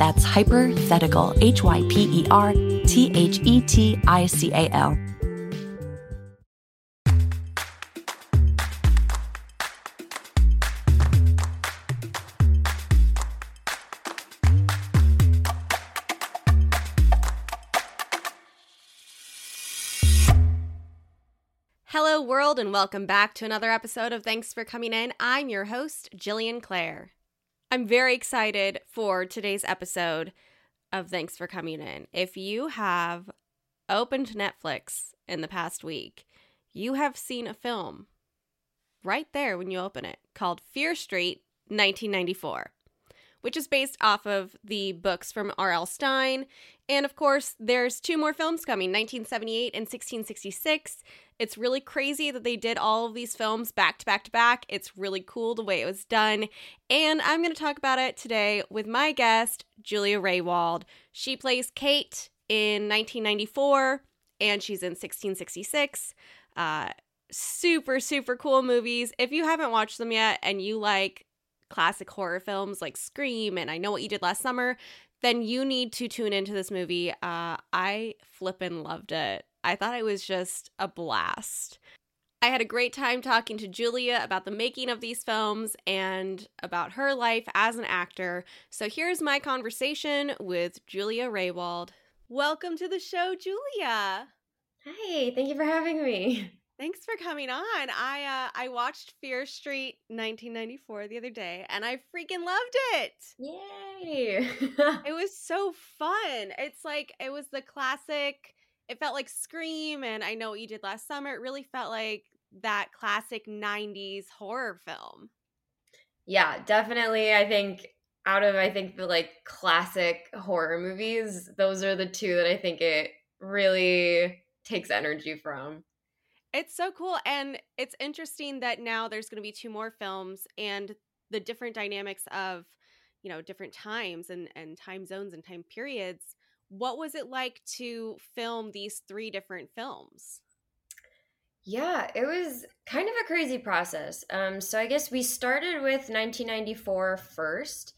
That's Hypothetical, H Y P E R T H E T I C A L. Hello, world, and welcome back to another episode of Thanks for Coming In. I'm your host, Jillian Clare. I'm very excited for today's episode of Thanks for Coming In. If you have opened Netflix in the past week, you have seen a film right there when you open it called Fear Street 1994 which is based off of the books from R.L. Stine. And of course, there's two more films coming 1978 and 1666. It's really crazy that they did all of these films back to back to back. It's really cool the way it was done. And I'm going to talk about it today with my guest, Julia Rehwald. She plays Kate in 1994 and she's in 1666. Uh, super, super cool movies. If you haven't watched them yet and you like classic horror films like Scream and I Know What You Did Last Summer, then you need to tune into this movie. Uh, I flippin' loved it. I thought it was just a blast. I had a great time talking to Julia about the making of these films and about her life as an actor. So here's my conversation with Julia Rehwald. Welcome to the show, Julia. Hi, thank you for having me. Thanks for coming on. I uh, I watched Fear Street 1994 the other day, and I freaking loved it. Yay! it was so fun. It's like it was the classic. It felt like Scream, and I know what you did last summer. It really felt like that classic 90s horror film. Yeah, definitely. I think out of I think the like classic horror movies, those are the two that I think it really takes energy from. It's so cool. And it's interesting that now there's going to be two more films and the different dynamics of, you know, different times and, and time zones and time periods. What was it like to film these three different films? Yeah, it was kind of a crazy process. Um, so I guess we started with 1994 first.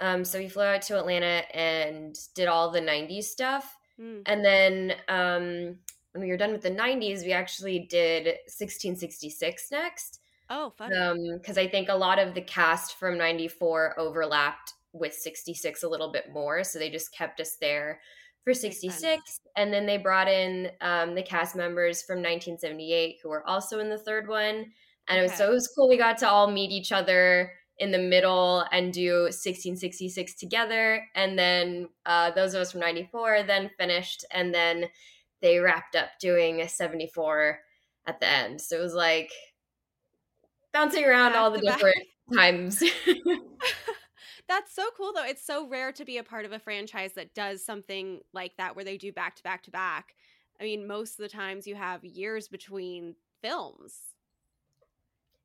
Um, so we flew out to Atlanta and did all the 90s stuff. Mm. And then um, when we were done with the 90s, we actually did 1666 next. Oh, fun. Because um, I think a lot of the cast from 94 overlapped with 66 a little bit more. So they just kept us there for 66. And then they brought in um, the cast members from 1978 who were also in the third one. And okay. it was so it was cool. We got to all meet each other in the middle and do 1666 together. And then uh, those of us from 94 then finished, and then they wrapped up doing a 74 at the end. So it was like bouncing around Back all the to back. different times. That's so cool though. It's so rare to be a part of a franchise that does something like that where they do back to back to back. I mean, most of the times you have years between films.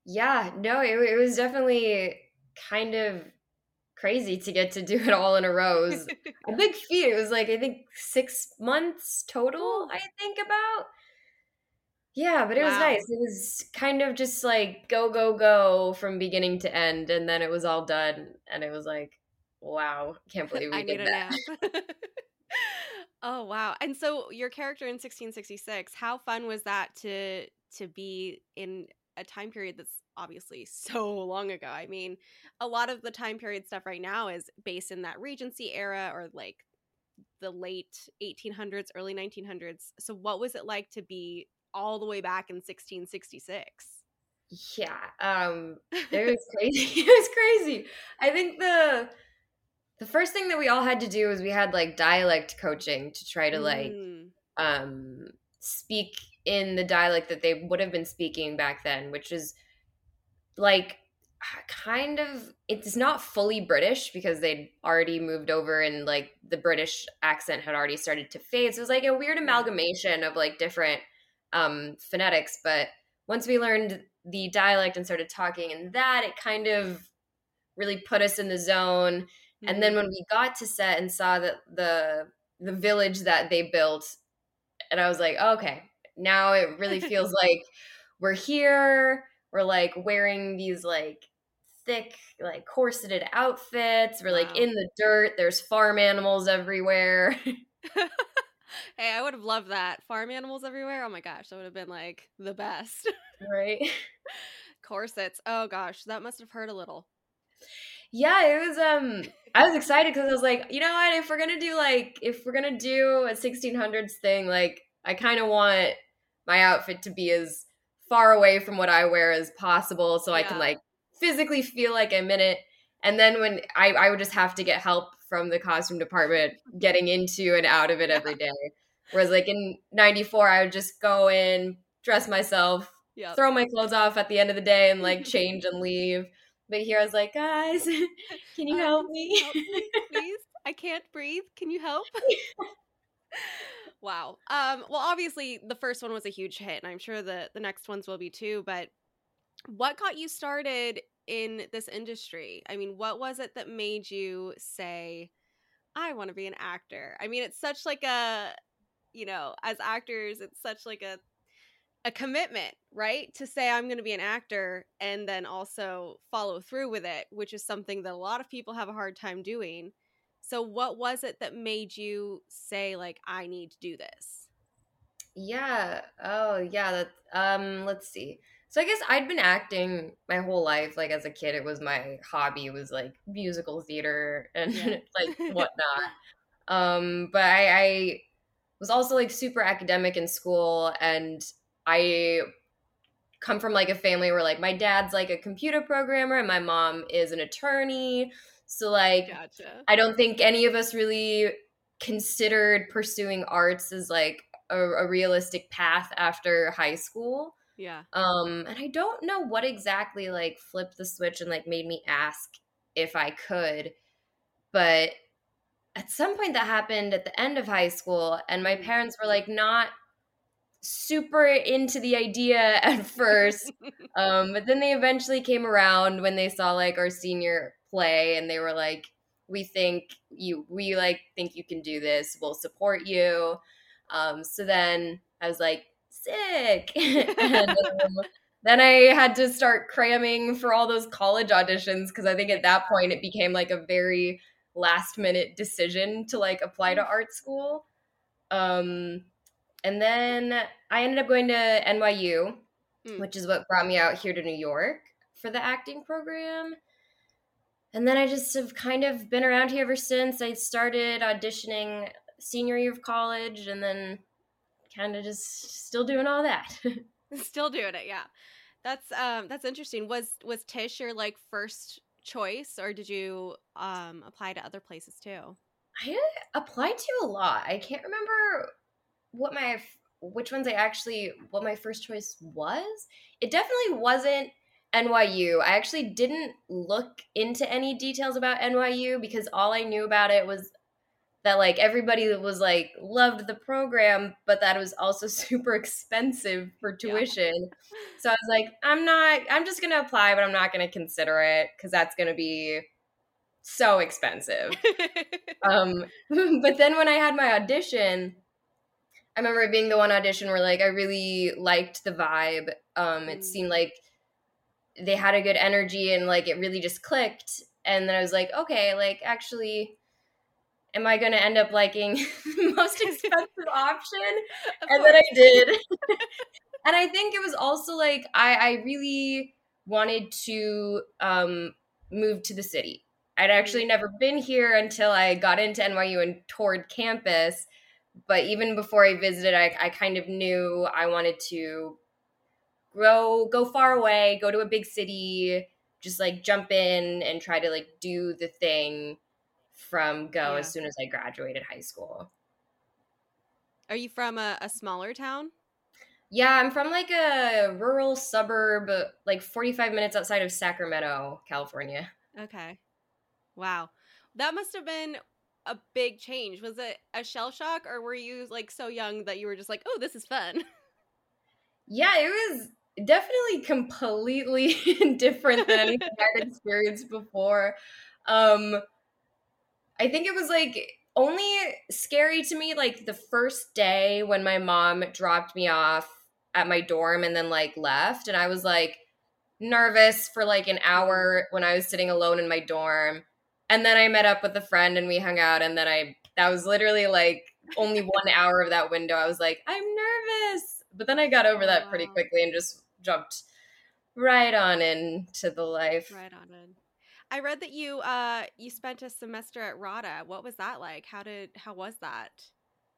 yeah, no, it, it was definitely kind of crazy to get to do it all in a row. It was a big feat. It was like I think six months total. I think about. Yeah, but it was nice. It was kind of just like go go go from beginning to end, and then it was all done, and it was like, wow, can't believe we did that. oh wow. And so your character in 1666, how fun was that to to be in a time period that's obviously so long ago? I mean, a lot of the time period stuff right now is based in that Regency era or like the late 1800s, early 1900s. So what was it like to be all the way back in 1666? Yeah, um, it was crazy. it was crazy. I think the the first thing that we all had to do was we had like dialect coaching to try to like Mm, um speak in the dialect that they would have been speaking back then, which is like kind of it's not fully British because they'd already moved over and like the British accent had already started to fade. So it was like a weird amalgamation of like different um phonetics, but once we learned the dialect and started talking in that, it kind of really put us in the zone. And then mm. when we got to set and saw that the the village that they built, and I was like, oh, okay, now it really feels like we're here. We're like wearing these like thick, like corseted outfits. We're like Wow. in the dirt. There's farm animals everywhere. hey, I would have loved that. Farm animals everywhere. Oh my gosh, that would have been like the best. right? Corsets. Oh gosh, that must have hurt a little. Yeah, it was um I was excited because I was like, you know what, if we're gonna do like if we're gonna do a sixteen hundreds thing, like I kinda want my outfit to be as far away from what I wear as possible so I can like physically feel like I'm in it. And then when I, I would just have to get help from the costume department getting into and out of it every day. Whereas like in ninety four I would just go in, dress myself, Yep. throw my clothes off at the end of the day and like change and leave. But here I was like, guys, can you Uh, help me? help me, please? I can't breathe. Can you help? Wow. Um, well, obviously the first one was a huge hit, and I'm sure the the next ones will be too. But what got you started in this industry? I mean, what was it that made you say, "I want to be an actor"? I mean, it's such like a, you know, as actors, it's such like a a commitment, right? To say I'm going to be an actor and then also follow through with it, which is something that a lot of people have a hard time doing. So what was it that made you say like I need to do this? yeah. Oh, yeah. That. Um. Let's see. So I guess I'd been acting my whole life. Like as a kid, it was my hobby. It was like musical theater and Yeah. like whatnot. Um. But I, I was also like super academic in school, and I come from like a family where like my dad's like a computer programmer and my mom is an attorney. So like Gotcha. I don't think any of us really considered pursuing arts as like a, a realistic path after high school. Yeah. Um, and I don't know what exactly like flipped the switch and like made me ask if I could, but at some point that happened at the end of high school, and my parents were like not super into the idea at first. Um, but then they eventually came around when they saw like our senior play and they were like, we think you, we like think you can do this. We'll support you. Um, so then I was like, sick. and um, then I had to start cramming for all those college auditions because I think at that point it became like a very last minute decision to like apply to art school. Um, and then I ended up going to NYU, Mm. which is what brought me out here to New York for the acting program. And then I just have kind of been around here ever since. I started auditioning senior year of college and then kind of just still doing all that. Still doing it, yeah. That's um that's interesting. Was was Tisch your like first choice, or did you um, apply to other places too? I applied to a lot. I can't remember what my which ones I actually what my first choice was. It definitely wasn't NYU. I actually didn't look into any details about NYU because all I knew about it was that like everybody was like loved the program, but that it was also super expensive for tuition. Yeah. So I was like, I'm not I'm just going to apply, but I'm not going to consider it cuz that's going to be so expensive. um but then when I had my audition, I remember it being the one audition where like I really liked the vibe. Um it mm. seemed like they had a good energy and like it really just clicked and then I was like, okay, like actually am I going to end up liking the most expensive option? and then I did. and I think it was also like I, I really wanted to um, move to the city. I'd actually mm. never been here until I got into NYU and toured campus. But even before I visited, I, I kind of knew I wanted to grow, go far away, go to a big city, just like jump in and try to like do the thing from go yeah. as soon as I graduated high school. Are you from a, a smaller town? Yeah, I'm from like a rural suburb, like 45 minutes outside of Sacramento, California. Okay. Wow. That must have been a big change. Was it a shell shock or were you like so young that you were just like, oh, this is fun? Yeah, it was definitely completely different than anything I'd experienced before. Um, I think it was like only scary to me like the first day when my mom dropped me off at my dorm and then like left and I was like nervous for like an hour when I was sitting alone in my dorm. And then I met up with a friend and we hung out and then I that was literally like only one hour of that window. I was like, I'm nervous. But then I got over that pretty quickly and just jumped right on into the life. Right on in. I read that you uh you spent a semester at RADA. What was that like? How did how was that?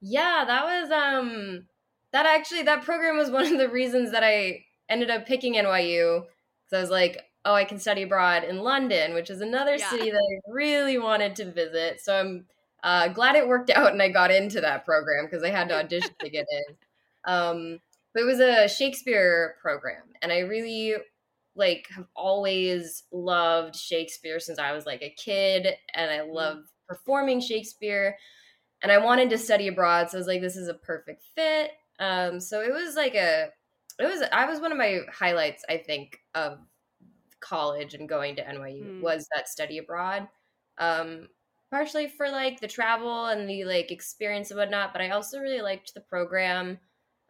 Yeah, that was um that actually that program was one of the reasons that I ended up picking NYU. So I was like, oh, I can study abroad in London, which is another yeah. city that I really wanted to visit. So I'm uh, glad it worked out and I got into that program because I had to audition to get in. Um, but it was a Shakespeare program, and I really like have always loved Shakespeare since I was like a kid and I love performing Shakespeare and I wanted to study abroad so I was like this is a perfect fit um so it was like a it was I was one of my highlights I think of college and going to NYU mm. was that study abroad um partially for like the travel and the like experience and whatnot but I also really liked the program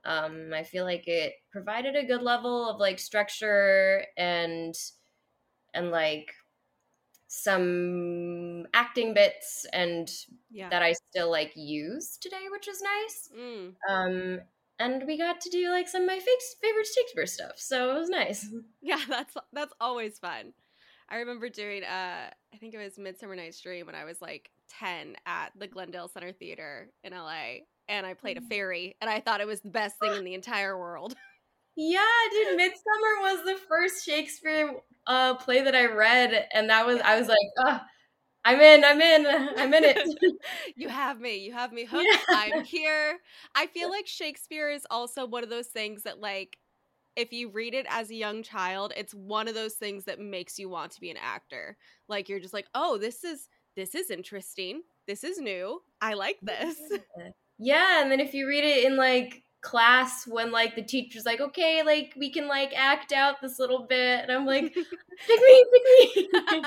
um, I feel like it provided a good level of like structure and and like some acting bits and yeah. that I still like use today, which is nice. Mm. Um, and we got to do like some of my favorite Shakespeare stuff, so it was nice. Yeah, that's that's always fun. I remember doing uh I think it was Midsummer Night's Dream when I was like 10 at the Glendale Center Theater in LA and I played a mm. fairy, and I thought it was the best thing in the entire world. Yeah, dude, Midsummer was the first Shakespeare uh, play that I read, and that was I was like, oh, I'm in, I'm in, I'm in it. you have me, you have me hooked. Yeah. I'm here. I feel like Shakespeare is also one of those things that, like, if you read it as a young child, it's one of those things that makes you want to be an actor. Like, you're just like, oh, this is this is interesting. This is new. I like this. Yeah, and then if you read it in like class when like the teacher's like, okay, like we can like act out this little bit, and I'm like, pick me, pick me.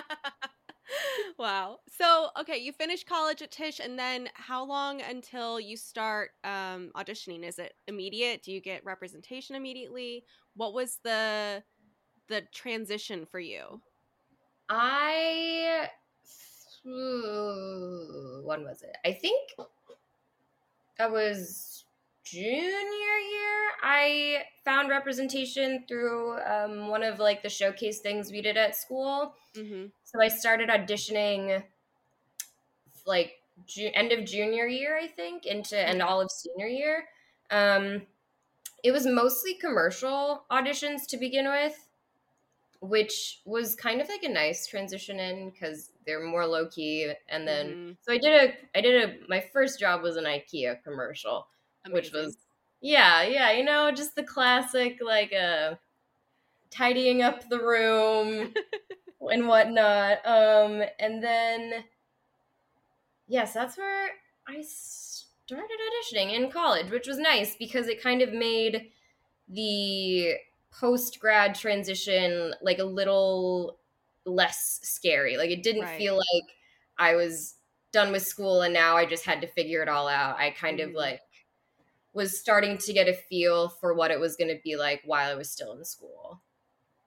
wow. So, okay, you finish college at Tisch, and then how long until you start um, auditioning? Is it immediate? Do you get representation immediately? What was the the transition for you? I when was it? I think that was junior year i found representation through um, one of like the showcase things we did at school. Mm-hmm. so i started auditioning like ju- end of junior year i think into and all of senior year. Um, it was mostly commercial auditions to begin with which was kind of like a nice transition in because they're more low key. And then Mhm. so I did a I did a my first job was an IKEA commercial, which was yeah yeah you know just the classic like uh tidying up the room and whatnot. Um, and then yes, that's where I started auditioning in college, which was nice because it kind of made the post grad transition like a little less scary. Like it didn't Right. feel like I was done with school and now I just had to figure it all out. I kind Mhm. of like was starting to get a feel for what it was going to be like while I was still in school.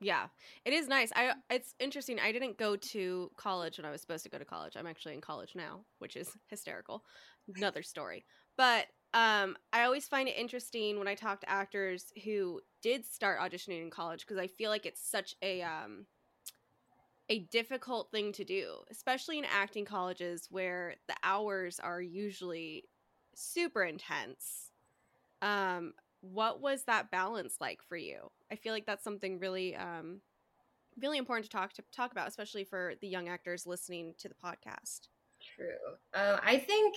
Yeah, it is nice. I it's interesting. I didn't go to college when I was supposed to go to college. I'm actually in college now, which is hysterical. Another story. But um I always find it interesting when I talk to actors who did start auditioning in college because I feel like it's such a um a difficult thing to do, especially in acting colleges where the hours are usually super intense. Um what was that balance like for you? I feel like that's something really um really important to talk to talk about, especially for the young actors listening to the podcast. True. Uh, I think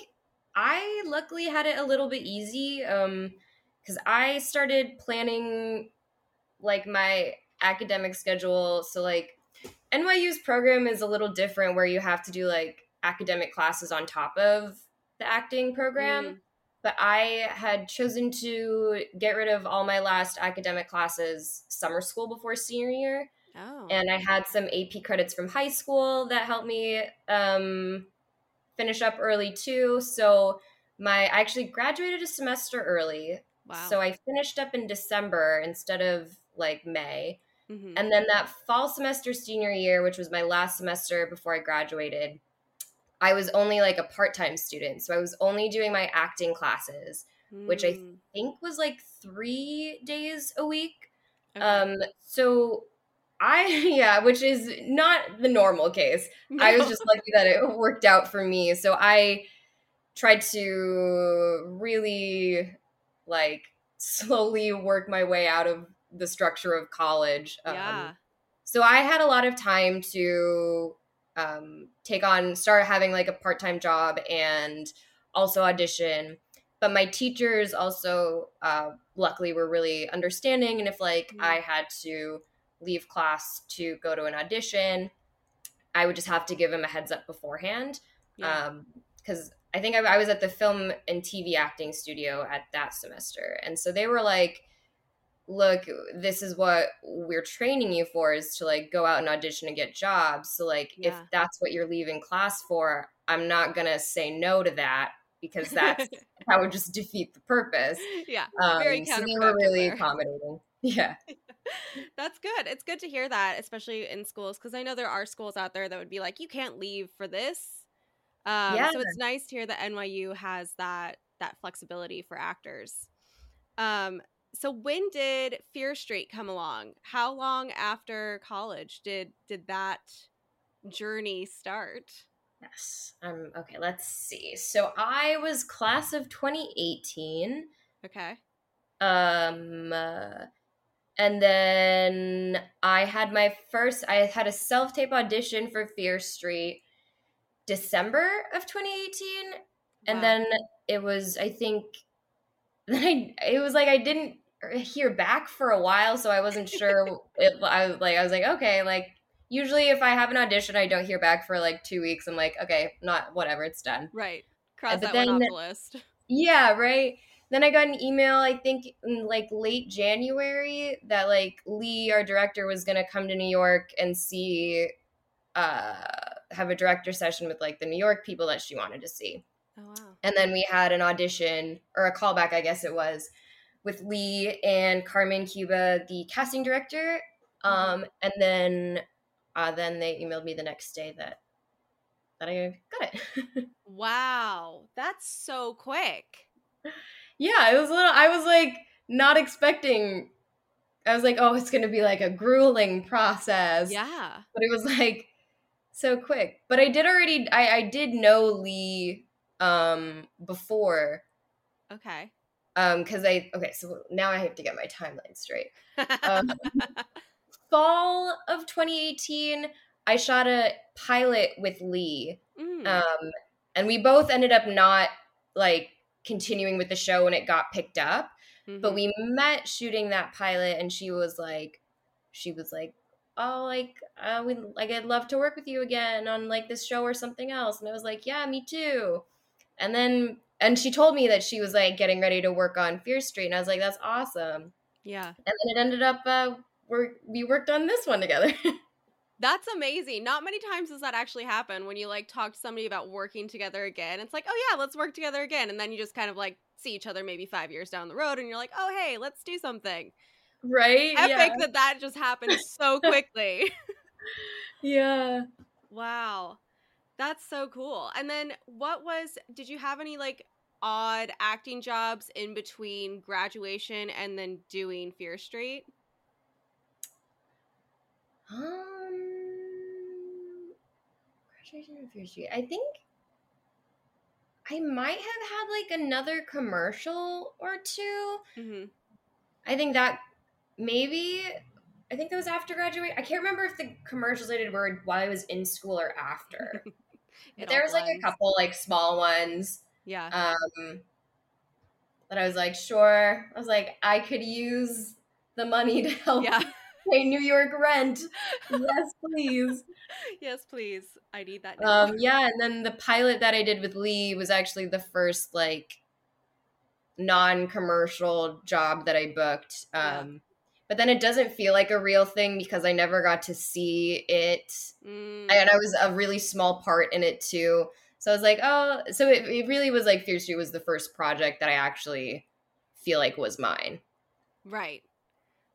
I luckily had it a little bit easy um, because I started planning like my academic schedule. So, like, NYU's program is a little different where you have to do like academic classes on top of the acting program. Mm. But I had chosen to get rid of all my last academic classes summer school before senior year Oh. and I had some AP credits from high school that helped me um, finish up early too. So my I actually graduated a semester early, wow. so I finished up in December instead of like May. Mhm. And then that fall semester senior year, which was my last semester before I graduated, I was only like a part-time student. So I was only doing my acting classes, which I Mm. think was like 3 days a week. Okay. Um, so I yeah, which is not the normal case. I was just lucky that it worked out for me. So I tried to really like slowly work my way out of the structure of college. Um, yeah. so I had a lot of time to um, take on, start having like a part time job and also audition. But my teachers also, uh, luckily, were really understanding. And if like Mhm. I had to leave class to go to an audition, I would just have to give him a heads up beforehand. Yeah. Um, because I think I, I was at the film and TV acting studio at that semester, and so they were like, "Look, this is what we're training you for is to like go out and audition and get jobs. So like, if that's what you're leaving class for, I'm not gonna say no to that because that's that would just defeat the purpose." yeah. Um, Very so they were really accommodating. Yeah, That's good. It's good to hear that, especially in schools, because I know there are schools out there that would be like, you can't leave for this. Um, Yeah. So it's nice to hear that NYU has that that flexibility for actors. Um, so when did Fear Street come along? How long after college did did that journey start? yes. Um. Okay. Let's see. So I was class of 2018. Okay. um uh, and then i had my first i had a self-tape audition for fear street december of 2018 and then it was i think then i it was like i didn't hear back for a while so i wasn't sure if i was like i was like okay like usually if i have an audition i don't hear back for like two weeks i'm like okay not whatever it's done right. Eh, Cross but that one off the list. yeah, right. Then I got an email, I think in like late January, that like Leigh, our director, was gonna come to New York and see, uh, have a director session with like the New York people that she wanted to see. Oh wow. And then we had an audition or a callback, I guess it was, with Leigh and Carmen Cuba, the casting director. Um, and then, uh, then they emailed me the next day that that I got it. Wow. That's so quick. Yeah, it was a little. I was like not expecting. I was like, oh, it's gonna be like a grueling process. Yeah. but it was like so quick. But I did already. I I did know Leigh um before Okay. um because I okay so now I have to get my timeline straight. Um, fall of 2018, I shot a pilot with Leigh. Mm. Um, and we both ended up not like continuing with the show when it got picked up. But Mhm. we met shooting that pilot, and she was like, she was like, oh, like, uh, we like, I'd love to work with you again on like this show or something else. And I was like, yeah, me too. And then, and she told me that she was like getting ready to work on Fear Street, and I was like, that's awesome. yeah. And then it ended up, uh, we're, we worked on this one together. That's amazing. Not many times does that actually happen when you like talk to somebody about working together again. It's like, oh yeah, let's work together again. And then you just kind of like see each other maybe five years down the road and you're like, oh hey, let's do something. right? Epic that that just happened so quickly. Yeah. wow. That's so cool. And then what was, did you have any like odd acting jobs in between graduation and then doing Fear Street? Um, and Fear I think I might have had like another commercial or two. Mm-hmm. I think that maybe. I think that was after graduate. I can't remember if the commercials I did were while I was in school or after. but there was like a couple like small ones. Yeah. Um, that I was like, sure. I was like, I could use the money to help yeah. pay New York rent. yes, please. yes, please. I need that now. Um, yeah, and then the pilot that I did with Leigh was actually the first like non-commercial job that I booked. Yeah. Um, but then it doesn't feel like a real thing because I never got to see it, Mm, and I was a really small part in it too. So I was like, oh, so it, it really was like Fear Street was the first project that I actually feel like was mine. Right.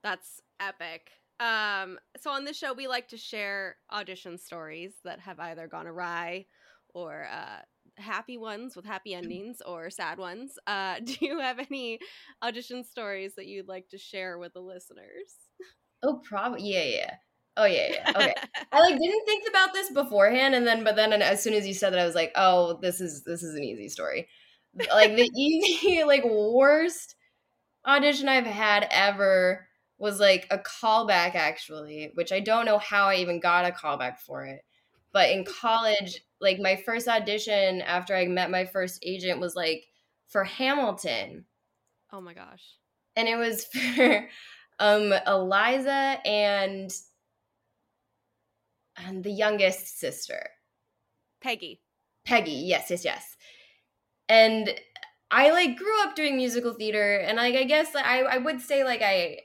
That's epic. Um, so on this show, we like to share audition stories that have either gone awry or uh, happy ones with happy endings or sad ones. Uh, do you have any audition stories that you'd like to share with the listeners? Oh, probably, yeah, yeah. Oh, yeah, yeah. Okay. I like didn't think about this beforehand, and then but then and as soon as you said that, I was like, oh, this is this is an easy story. Like the easy, like worst audition I've had ever was like a callback actually, which I don't know how I even got a callback for it. But in college, like my first audition after I met my first agent was like for Hamilton. oh my gosh. And it was for um Eliza and and the youngest sister. Peggy. Peggy, yes, yes, yes. And I like grew up doing musical theater, and like I guess I I would say like I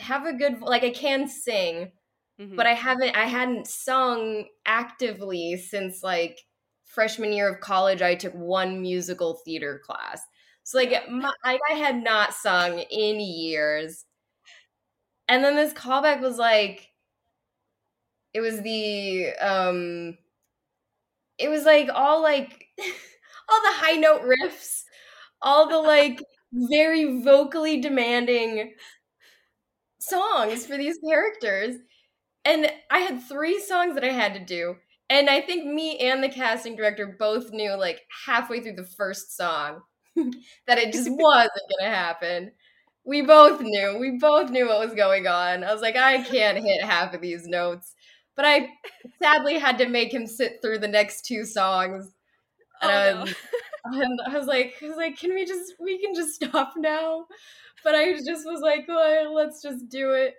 have a good like I can sing, Mhm. but I haven't I hadn't sung actively since like freshman year of college. I took one musical theater class, so like my, I had not sung in years. And then this callback was like, it was the um it was like all like all the high note riffs, all the like very vocally demanding songs for these characters. And I had three songs that I had to do. And I think me and the casting director both knew like halfway through the first song that it just wasn't going to happen. We both knew. We both knew what was going on. I was like, I can't hit half of these notes. But I sadly had to make him sit through the next two songs. And, Oh, no. um, and I was like, I was like, can we just, we can just stop now? But I just was like, well, let's just do it.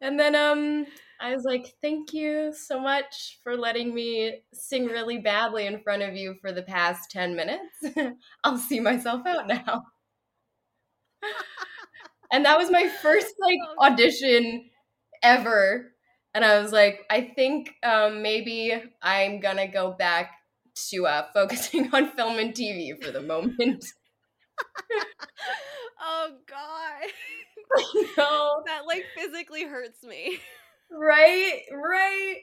And then um, I was like, thank you so much for letting me sing really badly in front of you for the past 10 minutes. I'll see myself out now. and that was my first like audition ever. And I was like, I think um, maybe I'm gonna go back to uh, focusing on film and TV for the moment. oh god. no, that like physically hurts me. right, right.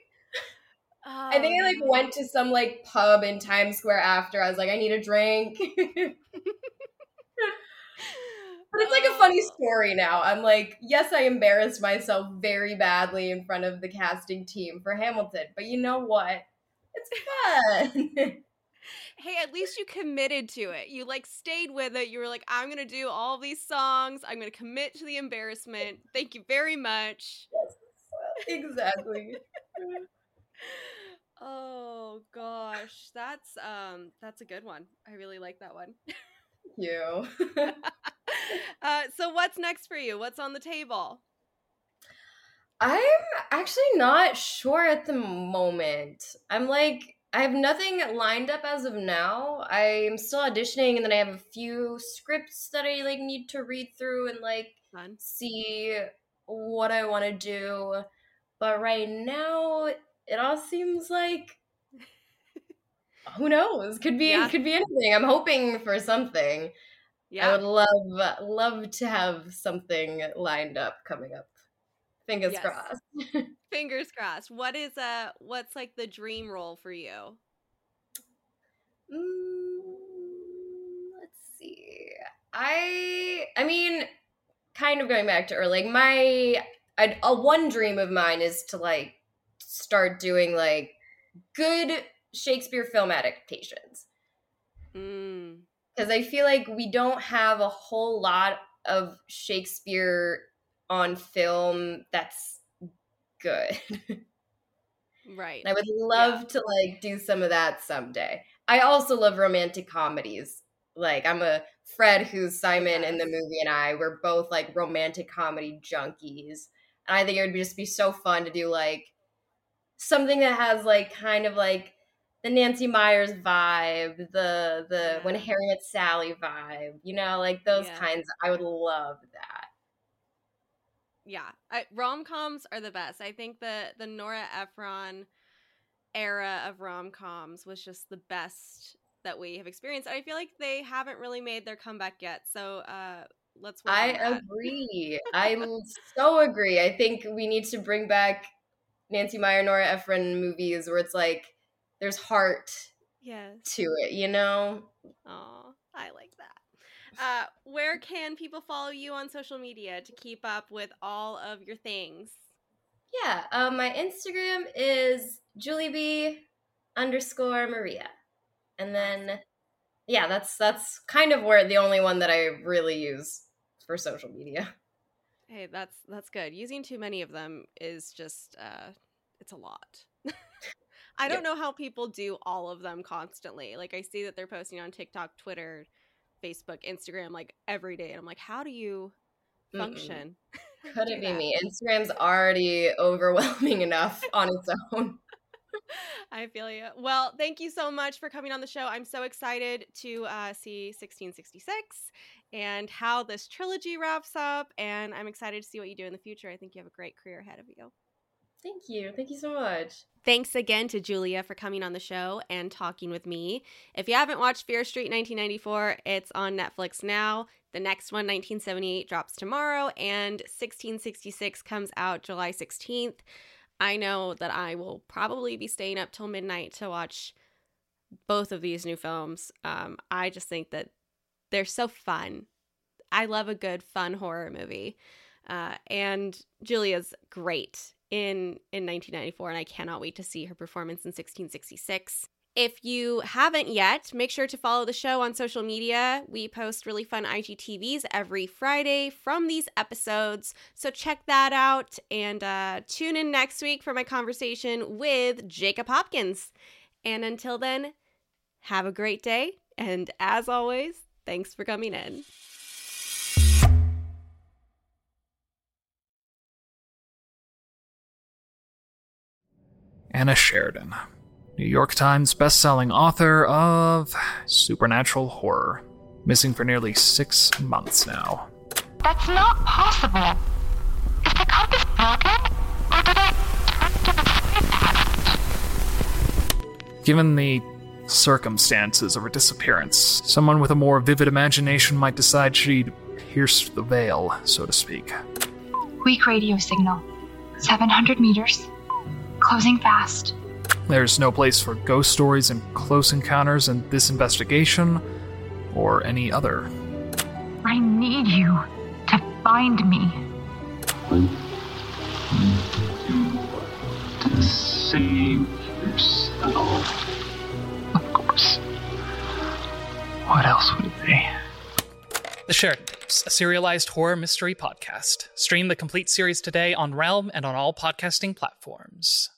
I think I like Oh, went to some like pub in Times Square after. I was like, I need a drink. but it's like a funny Oh. story now. I'm like, yes, I embarrassed myself very badly in front of the casting team for Hamilton, but you know what? It's fun. Hey, at least you committed to it. You like stayed with it. You were like, I'm gonna do all these songs. I'm gonna commit to the embarrassment. Thank you very much. exactly. Oh gosh, that's um that's a good one. I really like that one. you. uh, so what's next for you? What's on the table? I'm actually not sure at the moment. I'm like I have nothing lined up as of now. I'm still auditioning and then I have a few scripts that I like need to read through and like Fun. see what I want to do. But right now it all seems like who knows? Could be Yeah. could be anything. I'm hoping for something. Yeah. I would love love to have something lined up coming up. Fingers Yes. crossed. Fingers crossed. What is uh what's like the dream role for you? Mm, let's see. I I mean, kind of going back to early. Like my I, a one dream of mine is to like start doing like good Shakespeare film adaptations Mm. because I feel like we don't have a whole lot of Shakespeare on film that's good. Right. And I would love to like do some of that someday. I also love romantic comedies. Like I'm a Fred who's Simon in the movie and I we're both like romantic comedy junkies. And I think it would just be so fun to do like something that has like kind of like the Nancy Meyers vibe, the the when Yeah. Harry met Sally vibe, you know, like those Yeah. kinds. I would love that. Yeah, I, rom-coms are the best. I think the the Nora Ephron era of rom-coms was just the best that we have experienced. I feel like they haven't really made their comeback yet. So uh let's I that. agree. I so agree. I think we need to bring back Nancy Meyer, Nora Ephron movies where it's like there's heart Yes. to it, you know? Oh, I like. Uh, where can people follow you on social media to keep up with all of your things? Yeah. Um, my Instagram is Julie B underscore Maria. And then yeah, that's that's kind of where the only one that I really use for social media. Hey, that's that's good. Using too many of them is just uh it's a lot. I don't know how people do all of them constantly. Like I see that they're posting on TikTok, Twitter, Facebook, Instagram like every day and I'm like, how do you function? Couldn't do be that? me. Instagram's already overwhelming enough on its own. I feel you. Well, thank you so much for coming on the show. I'm so excited to uh, see 1666 and how this trilogy wraps up. And I'm excited to see what you do in the future. I think you have a great career ahead of you. Thank you. Thank you so much. Thanks again to Julia for coming on the show and talking with me. If you haven't watched Fear Street 1994, it's on Netflix now. The next one, 1978, drops tomorrow, and 1666 comes out July 16th. I know that I will probably be staying up till midnight to watch both of these new films. Um, I just think that they're so fun. I love a good, fun horror movie. Uh, and Julia's great in in 1994 and I cannot wait to see her performance in 1666. If you haven't yet, make sure to follow the show on social media. We post really fun IGTVs every Friday from these episodes, so check that out and uh, tune in next week for my conversation with Jacob Hopkins. And until then, have a great day, and as always, thanks for coming in. Anna Sheridan, New York Times bestselling author of supernatural horror, missing for nearly six months now. That's not possible. Is the compass broken? Or did I turn to the side? Given the circumstances of her disappearance, someone with a more vivid imagination might decide she'd pierced the veil, so to speak. Weak radio signal. 700 meters. Closing fast. There's no place for ghost stories and close encounters in this investigation, or any other. I need you to find me. to save yourself. Of course. What else would it be? The Sheridan. Tapes, a serialized horror mystery podcast. Stream the complete series today on Realm and on all podcasting platforms.